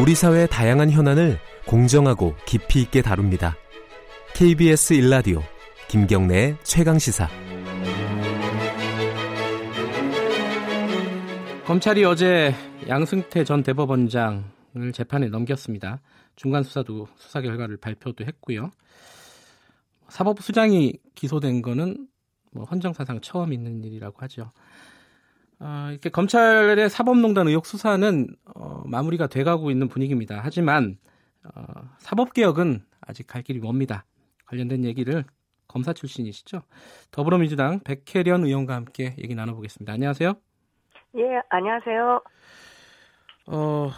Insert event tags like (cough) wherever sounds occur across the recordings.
우리 사회의 다양한 현안을 공정하고 깊이 있게 다룹니다. KBS 일라디오 김경래의 최강 시사. 검찰이 어제 양승태 전 대법원장을 재판에 넘겼습니다. 중간 수사도 수사 결과를 발표도 했고요. 사법부 수장이 기소된 거는 뭐 헌정사상 처음 있는 일이라고 하죠. 어, 이렇게 검찰의 사법농단 의혹 수사는 어, 마무리가 돼가고 있는 분위기입니다. 하지만 어, 사법개혁은 아직 갈 길이 멉니다. 관련된 얘기를 검사 출신이시죠. 더불어민주당 백혜련 의원과 함께 얘기 나눠보겠습니다. 안녕하세요. 예, 안녕하세요. 어,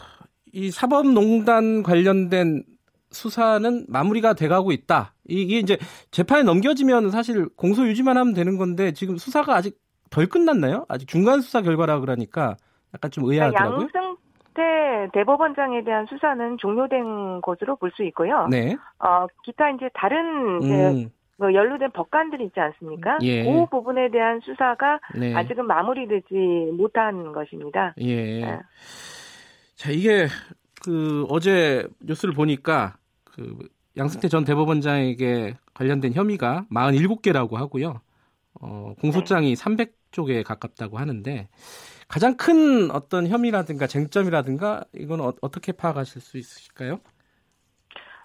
이 사법농단 관련된 수사는 마무리가 돼가고 있다. 이게 이제 재판에 넘겨지면 사실 공소 유지만 하면 되는 건데 지금 수사가 아직 덜 끝났나요? 아직 중간 수사 결과라 그러니까 약간 좀 의아하더라고요. 양승태 대법원장에 대한 수사는 종료된 것으로 볼 수 있고요. 네. 어, 기타 이제 다른 이제 음, 뭐 연루된 법관들이 있지 않습니까? 예. 그 부분에 대한 수사가 네. 아직은 마무리되지 못한 것입니다. 예. 네. 자, 이게 그 어제 뉴스를 보니까 그 양승태 전 대법원장에게 관련된 혐의가 47개라고 하고요. 어, 공소장이 300 쪽에 가깝다고 하는데 가장 큰 어떤 혐의라든가 쟁점이라든가 이건 어, 어떻게 파악하실 수 있으실까요?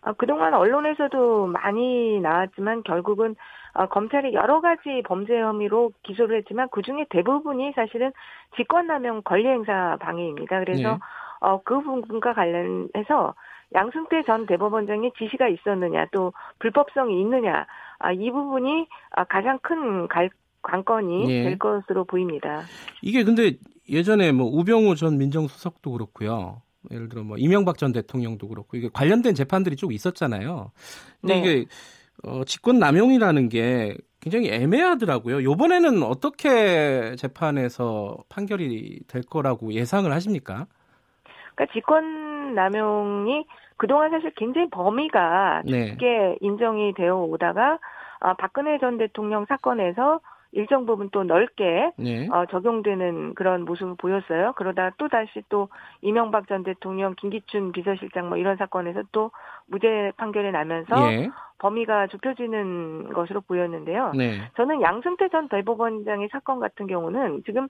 아, 그동안 언론에서도 많이 나왔지만 결국은 어, 검찰이 여러 가지 범죄 혐의로 기소를 했지만 그 중에 대부분이 사실은 직권남용 권리행사 방해입니다. 그래서 네. 어, 그 부분과 관련해서 양승태 전 대법원장의 지시가 있었느냐 또 불법성이 있느냐 아, 이 부분이 아, 가장 큰 갈, 관건이 예. 될 것으로 보입니다. 이게 근데 예전에 뭐 우병우 전 민정수석도 그렇고요. 예를 들어 뭐 이명박 전 대통령도 그렇고 이게 관련된 재판들이 쭉 있었잖아요. 근데 네. 이게 어, 직권 남용이라는 게 굉장히 애매하더라고요. 요번에는 어떻게 재판에서 판결이 될 거라고 예상을 하십니까? 그러니까 직권 남용이 그동안 사실 굉장히 범위가 네. 쉽게 인정이 되어 오다가 아, 박근혜 전 대통령 사건에서 일정 부분 또 넓게 네. 어, 적용되는 그런 모습을 보였어요. 그러다 또 다시 또 이명박 전 대통령, 김기춘 비서실장 뭐 이런 사건에서 또 무죄 판결이 나면서 예. 범위가 좁혀지는 것으로 보였는데요. 네. 저는 양승태 전 대법원장의 사건 같은 경우는 지금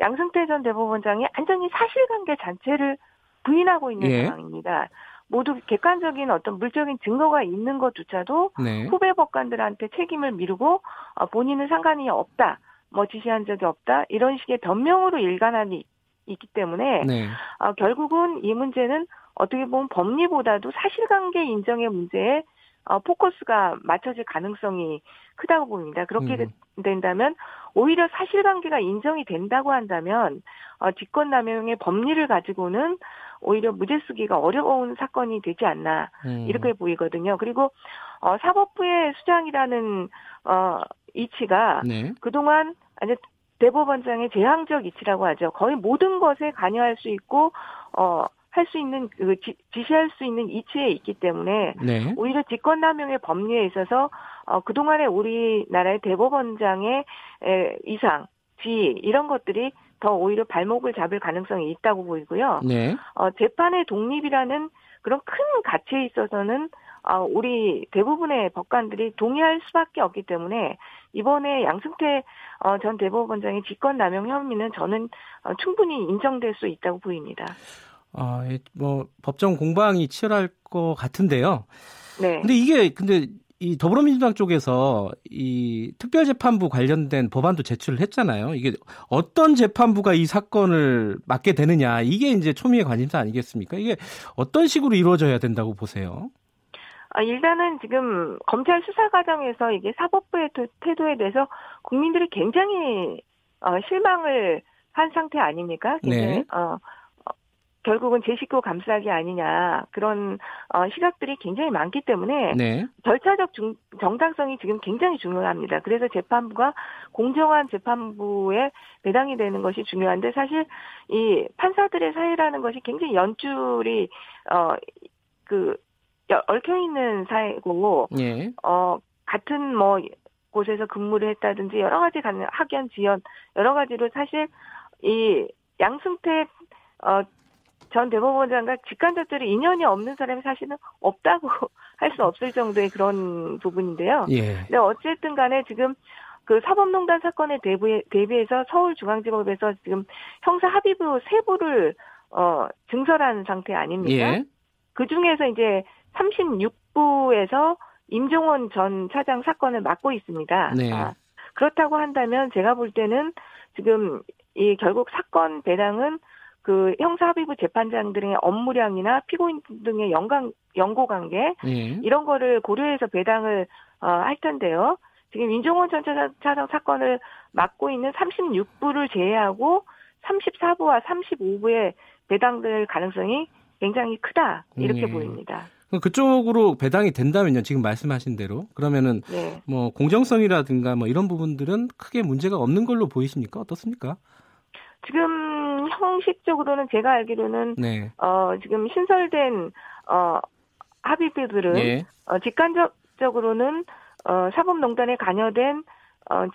양승태 전 대법원장이 완전히 사실관계 자체를 부인하고 있는 예. 상황입니다. 모두 객관적인 어떤 물적인 증거가 있는 것조차도 네. 후배 법관들한테 책임을 미루고 어, 본인은 상관이 없다, 뭐 지시한 적이 없다 이런 식의 변명으로 일관하니 있기 때문에 네. 어, 결국은 이 문제는 어떻게 보면 법리보다도 사실관계 인정의 문제에 어, 포커스가 맞춰질 가능성이 크다고 보입니다. 그렇게 음. 된다면 오히려 사실관계가 인정이 된다고 한다면 어, 직권남용의 법리를 가지고는 오히려 무죄 쓰기가 어려운 사건이 되지 않나 음. 이렇게 보이거든요. 그리고 어, 사법부의 수장이라는 어, 이치가 네. 그동안 아니 대법원장의 제왕적 이치라고 하죠. 거의 모든 것에 관여할 수 있고 어 할 수 있는 그 지, 지시할 수 있는 이치에 있기 때문에 네. 오히려 직권남용의 법리에 있어서 어 그동안의 우리나라의 대법원장의 에, 이상, 지위 이런 것들이 더 오히려 발목을 잡을 가능성이 있다고 보이고요. 네. 어 재판의 독립이라는 그런 큰 가치에 있어서는 어, 우리 대부분의 법관들이 동의할 수밖에 없기 때문에 이번에 양승태 어, 전 대법원장의 직권 남용 혐의는 저는 어, 충분히 인정될 수 있다고 보입니다. 아, 예, 뭐 법정 공방이 치열할 것 같은데요. 네. 근데 이게 근데 이 더불어민주당 쪽에서 이 특별재판부 관련된 법안도 제출을 했잖아요. 이게 어떤 재판부가 이 사건을 맡게 되느냐 이게 이제 초미의 관심사 아니겠습니까? 이게 어떤 식으로 이루어져야 된다고 보세요? 아, 일단은 지금 검찰 수사 과정에서 이게 사법부의 태- 태도에 대해서 국민들이 굉장히 어, 실망을 한 상태 아닙니까? 굉장히, 네. 어, 어, 결국은 제 식구 감싸기 아니냐 그런 어, 시각들이 굉장히 많기 때문에 네. 절차적 중- 정당성이 지금 굉장히 중요합니다. 그래서 재판부가 공정한 재판부에 배당이 되는 것이 중요한데 사실 이 판사들의 사회라는 것이 굉장히 연줄이 어그 얽혀 있는 사회고 예. 어 같은 뭐 곳에서 근무를 했다든지 여러 가지 학연 지연 여러 가지로 사실 이 양승태 어 전 대법원장과 직간접적으로 인연이 없는 사람이 사실은 없다고 (laughs) 할 수 없을 정도의 그런 부분인데요. 예. 근데 어쨌든 간에 지금 그 사법농단 사건에 대비, 대비해서 서울중앙지법에서 지금 형사 합의부 세 부를 어 증설한 상태 아닙니까? 예. 그 중에서 이제 36부에서 임종원 전 차장 사건을 맡고 있습니다. 네. 아, 그렇다고 한다면 제가 볼 때는 지금 이 결국 사건 배당은 그 형사합의부 재판장들의 업무량이나 피고인 등의 연관 연고 관계 예. 이런 거를 고려해서 배당을 어, 할 텐데요. 지금 임종원 전 차장, 사건을 맡고 있는 36부를 제외하고 34부와 35부의 배당될 가능성이 굉장히 크다 이렇게 예. 보입니다. 그쪽으로 배당이 된다면요. 지금 말씀하신 대로 그러면은 네. 뭐 공정성이라든가 뭐 이런 부분들은 크게 문제가 없는 걸로 보이십니까? 어떻습니까? 지금 형식적으로는 제가 알기로는 네. 어 지금 신설된 어 합의부들은 예. 어 직간접적으로는 어 사법농단에 관여된 어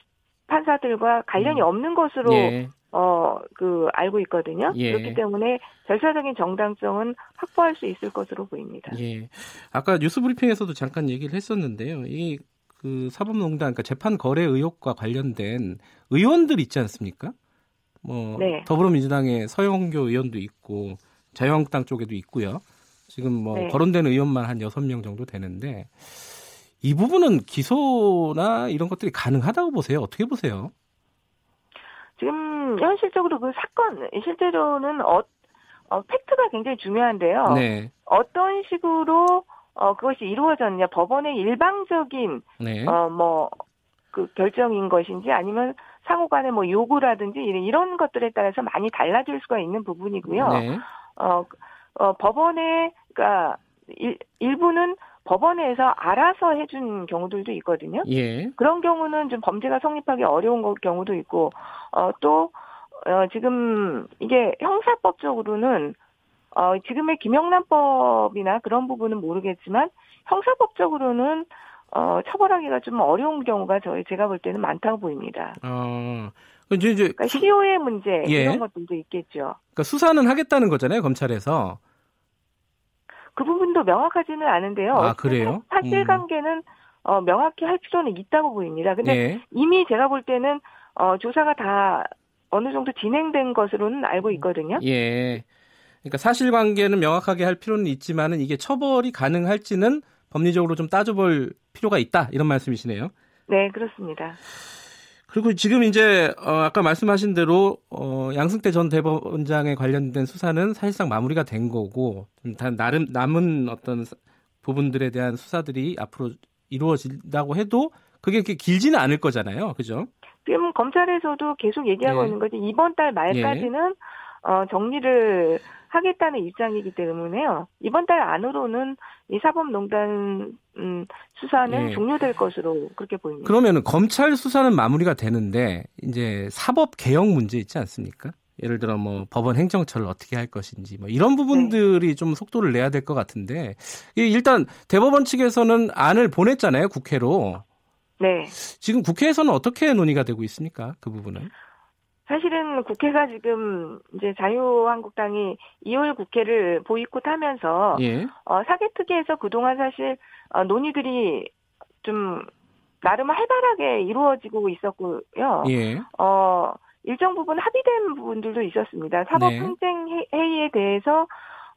판사들과 관련이 음. 없는 것으로 예. 어 그 알고 있거든요. 예. 그렇기 때문에 절차적인 정당성은 확보할 수 있을 것으로 보입니다. 예. 아까 뉴스 브리핑에서도 잠깐 얘기를 했었는데요. 이 그 사법농단, 그러니까 재판 거래 의혹과 관련된 의원들 있지 않습니까? 뭐 네. 더불어민주당의 서영교 의원도 있고 자유한국당 쪽에도 있고요. 지금 뭐 네. 거론된 의원만 한 여섯 명 정도 되는데 이 부분은 기소나 이런 것들이 가능하다고 보세요. 어떻게 보세요? 지금 현실적으로 그 사건 실제로는 어, 어 팩트가 굉장히 중요한데요. 네. 어떤 식으로 어 그것이 이루어졌냐 법원의 일방적인 네. 어뭐 그 결정인 것인지 아니면 상호 간의 뭐 요구라든지 이런, 이런 것들에 따라서 많이 달라질 수가 있는 부분이고요. 네. 어, 어 법원의 그러니까 일, 일부는 법원에서 알아서 해준 경우들도 있거든요. 예. 그런 경우는 좀 범죄가 성립하기 어려운 거- 경우도 있고, 어, 또, 어, 지금 이게 형사법적으로는, 어, 지금의 김영란법이나 그런 부분은 모르겠지만, 형사법적으로는, 어, 처벌하기가 좀 어려운 경우가 저희, 제가 볼 때는 많다고 보입니다. 어. 이제 이제 그러니까 시효의 문제, 예. 이런 것들도 있겠죠. 그러니까 수사는 하겠다는 거잖아요, 검찰에서. 그 부분도 명확하지는 않은데요. 아, 그래요? 사실관계는, 어, 명확히 할 필요는 있다고 보입니다. 근데 예. 이미 제가 볼 때는 어, 조사가 다 어느 정도 진행된 것으로는 알고 있거든요. 예. 그러니까 사실관계는 명확하게 할 필요는 있지만은 이게 처벌이 가능할지는 법리적으로 좀 따져볼 필요가 있다 이런 말씀이시네요. 네, 그렇습니다. 그리고 지금 이제 어, 아까 말씀하신 대로 어, 양승태 전 대법원장에 관련된 수사는 사실상 마무리가 된 거고 좀다 나름 남은 어떤 사- 부분들에 대한 수사들이 앞으로 이루어진다고 해도 그게 그렇게 길지는 않을 거잖아요, 그죠? 지금 검찰에서도 계속 얘기하고 예. 있는 거지 이번 달 말까지는 어, 정리를 하겠다는 입장이기 때문에요. 이번 달 안으로는 이 사법농단 음, 수사는 예. 종료될 것으로 그렇게 보입니다. 그러면은 검찰 수사는 마무리가 되는데 이제 사법 개혁 문제 있지 않습니까? 예를 들어 뭐 법원 행정처를 어떻게 할 것인지 뭐 이런 부분들이 좀 속도를 내야 될 것 같은데 이 일단 대법원 측에서는 안을 보냈잖아요 국회로 네. 지금 국회에서는 어떻게 논의가 되고 있습니까 그 부분은 사실은 국회가 지금 이제 자유한국당이 2월 국회를 보이콧하면서 예 어, 사개특위에서 그동안 사실 어, 논의들이 좀 나름 활발하게 이루어지고 있었고요. 예. 어, 일정 부분 합의된 부분들도 있었습니다. 사법행정회의에 대해서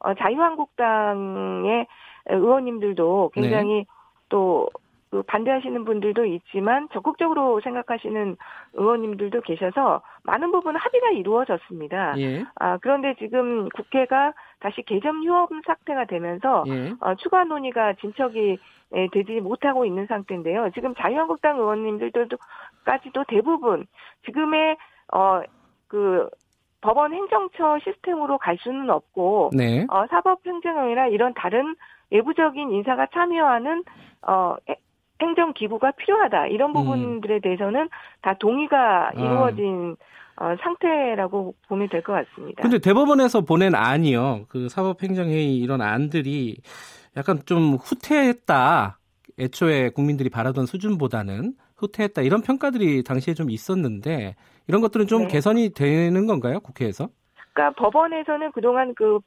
어, 자유한국당의 의원님들도 굉장히 또그 반대하시는 분들도 있지만 적극적으로 생각하시는 의원님들도 계셔서 많은 부분 합의가 이루어졌습니다. 예. 아, 그런데 지금 국회가 다시 개점 휴업 상태가 되면서 예. 어, 추가 논의가 진척이 에, 되지 못하고 있는 상태인데요. 지금 자유한국당 의원님들도까지도 대부분 지금의 어, 그 법원 행정처 시스템으로 갈 수는 없고 네. 어, 사법행정이나 이런 다른 외부적인 인사가 참여하는 어, 해- 행정 기구가 필요하다. 이런 음. 부분들에 대해서는 다 동의가 아. 이루어진 어, 상태라고 보면 될 것 같습니다. 근데 대법원에서 보낸 안이요. 그 사법행정회의 이런 안들이 약간 좀 후퇴했다. 애초에 국민들이 바라던 수준보다는 후퇴했다. 이런 평가들이 당시에 좀 있었는데 이런 것들은 좀 네. 개선이 되는 건가요? 국회에서? 그러니까 법원에서는 그동안 그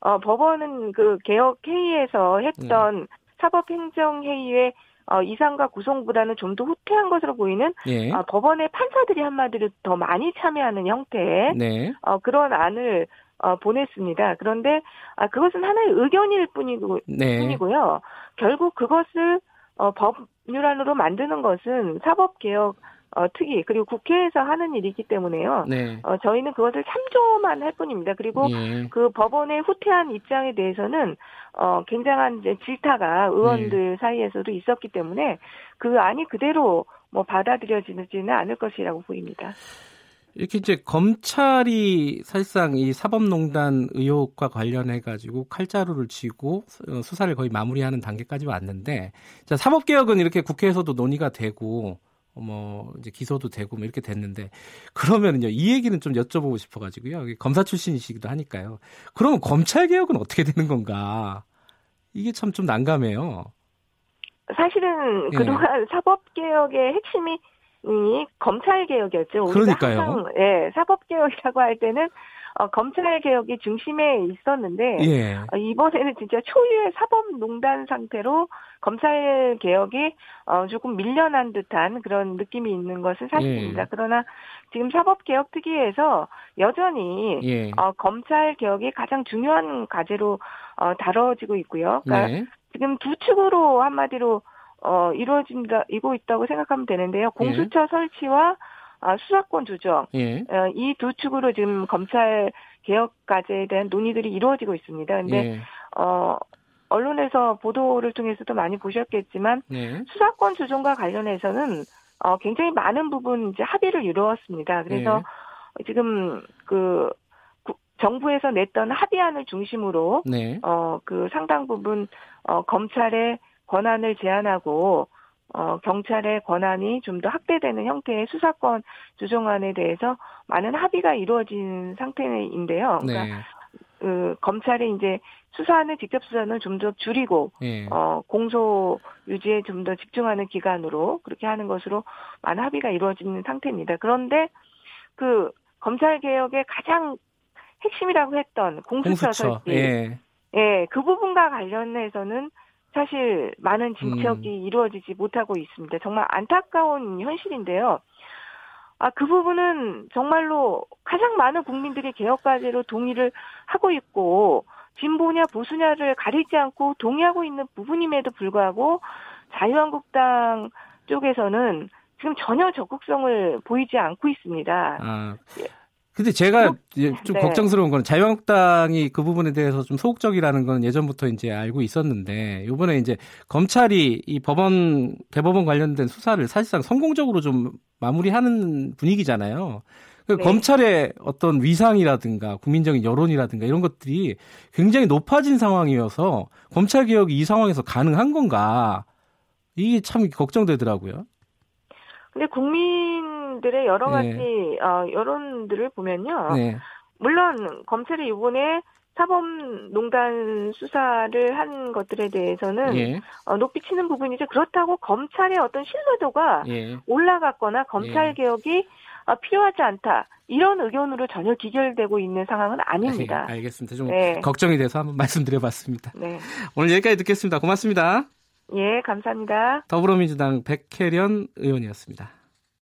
어, 법원은 그 개혁 회의에서 했던 음. 사법행정회의의 어, 이상과 구성보다는 좀 더 후퇴한 것으로 보이는 예. 어, 법원의 판사들이 한마디로 더 많이 참여하는 형태의 네. 어, 그런 안을 어, 보냈습니다. 그런데 아, 그것은 하나의 의견일 뿐이고, 네. 뿐이고요. 결국 그것을 어, 법률안으로 만드는 것은 사법개혁 어, 특위 그리고 국회에서 하는 일이기 때문에요. 네. 어, 저희는 그것을 참조만 할 뿐입니다. 그리고 예. 그 법원의 후퇴한 입장에 대해서는 어, 굉장한 이제 질타가 의원들 네. 사이에서도 있었기 때문에 그 안이 그대로 뭐 받아들여지지는 않을 것이라고 보입니다. 이렇게 이제 검찰이 사실상 이 사법농단 의혹과 관련해 가지고 칼자루를 쥐고 어, 수사를 거의 마무리하는 단계까지 왔는데 자 사법개혁은 이렇게 국회에서도 논의가 되고 뭐 이제 기소도 되고 뭐 이렇게 됐는데 그러면은요 이 얘기는 좀 여쭤보고 싶어가지고요 검사 출신이시기도 하니까요. 그러면 검찰 개혁은 어떻게 되는 건가? 이게 참 좀 난감해요. 사실은 예. 그동안 사법 개혁의 핵심이 이 검찰 개혁이었죠. 그러니까요. 예, 사법 개혁이라고 할 때는 어, 검찰 개혁이 중심에 있었는데 예. 어, 이번에는 진짜 초유의 사법농단 상태로 검찰 개혁이 어, 조금 밀려난 듯한 그런 느낌이 있는 것은 사실입니다. 예. 그러나 지금 사법 개혁 특위에서 여전히 예. 어, 검찰 개혁이 가장 중요한 과제로 어, 다뤄지고 있고요. 그러니까 네. 지금 두 축으로 한마디로 어, 이루어진다, 이고 있다고 생각하면 되는데요. 공수처 예. 설치와 아, 수사권 조정 예. 어, 이두 축으로 지금 검찰 개혁 과제에 대한 논의들이 이루어지고 있습니다. 근데 예. 어 언론에서 보도를 통해서도 많이 보셨겠지만 예. 수사권 조정과 관련해서는 어 굉장히 많은 부분 이제 합의를 이루었습니다. 그래서 예. 지금 그 정부에서 냈던 합의안을 중심으로 네. 어그 상당 부분 어 검찰의 권한을 제한하고 어, 경찰의 권한이 좀 더 확대되는 형태의 수사권 조정안에 대해서 많은 합의가 이루어진 상태인데요. 그러니까 네. 그 검찰이 이제 수사하는 직접 수사는 좀 더 줄이고 네. 어 공소 유지에 좀 더 집중하는 기간으로 그렇게 하는 것으로 많은 합의가 이루어지는 상태입니다. 그런데 그 검찰 개혁의 가장 핵심이라고 했던 공수처, 공수처. 설치, 예. 예, 그 부분과 관련해서는 사실 많은 진척이 음. 이루어지지 못하고 있습니다. 정말 안타까운 현실인데요. 아, 그 부분은 정말로 가장 많은 국민들이 개혁과제로 동의를 하고 있고, 진보냐 보수냐를 가리지 않고 동의하고 있는 부분임에도 불구하고, 자유한국당 쪽에서는 지금 전혀 적극성을 보이지 않고 있습니다. 아, 예. 근데 제가 좀 네. 걱정스러운 건 자유한국당이 그 부분에 대해서 좀 소극적이라는 건 예전부터 이제 알고 있었는데 이번에 이제 검찰이 이 법원 대법원 관련된 수사를 사실상 성공적으로 좀 마무리하는 분위기잖아요. 그 네. 검찰의 어떤 위상이라든가 국민적인 여론이라든가 이런 것들이 굉장히 높아진 상황이어서 검찰 개혁이 이 상황에서 가능한 건가 이게 참 걱정되더라고요. 근데 국민 들의 여러 가지 네. 어, 여론들을 보면요. 네. 물론 검찰이 이번에 사법농단 수사를 한 것들에 대해서는 예. 어, 높이 치는 부분이죠. 그렇다고 검찰의 어떤 신뢰도가 예. 올라갔거나 검찰 예. 개혁이 어, 필요하지 않다. 이런 의견으로 전혀 기결되고 있는 상황은 아닙니다. 네, 알겠습니다. 좀 네. 걱정이 돼서 한번 (laughs) 말씀드려봤습니다. 네. 오늘 여기까지 듣겠습니다. 고맙습니다. 예, 감사합니다. 더불어민주당 백혜련 의원이었습니다.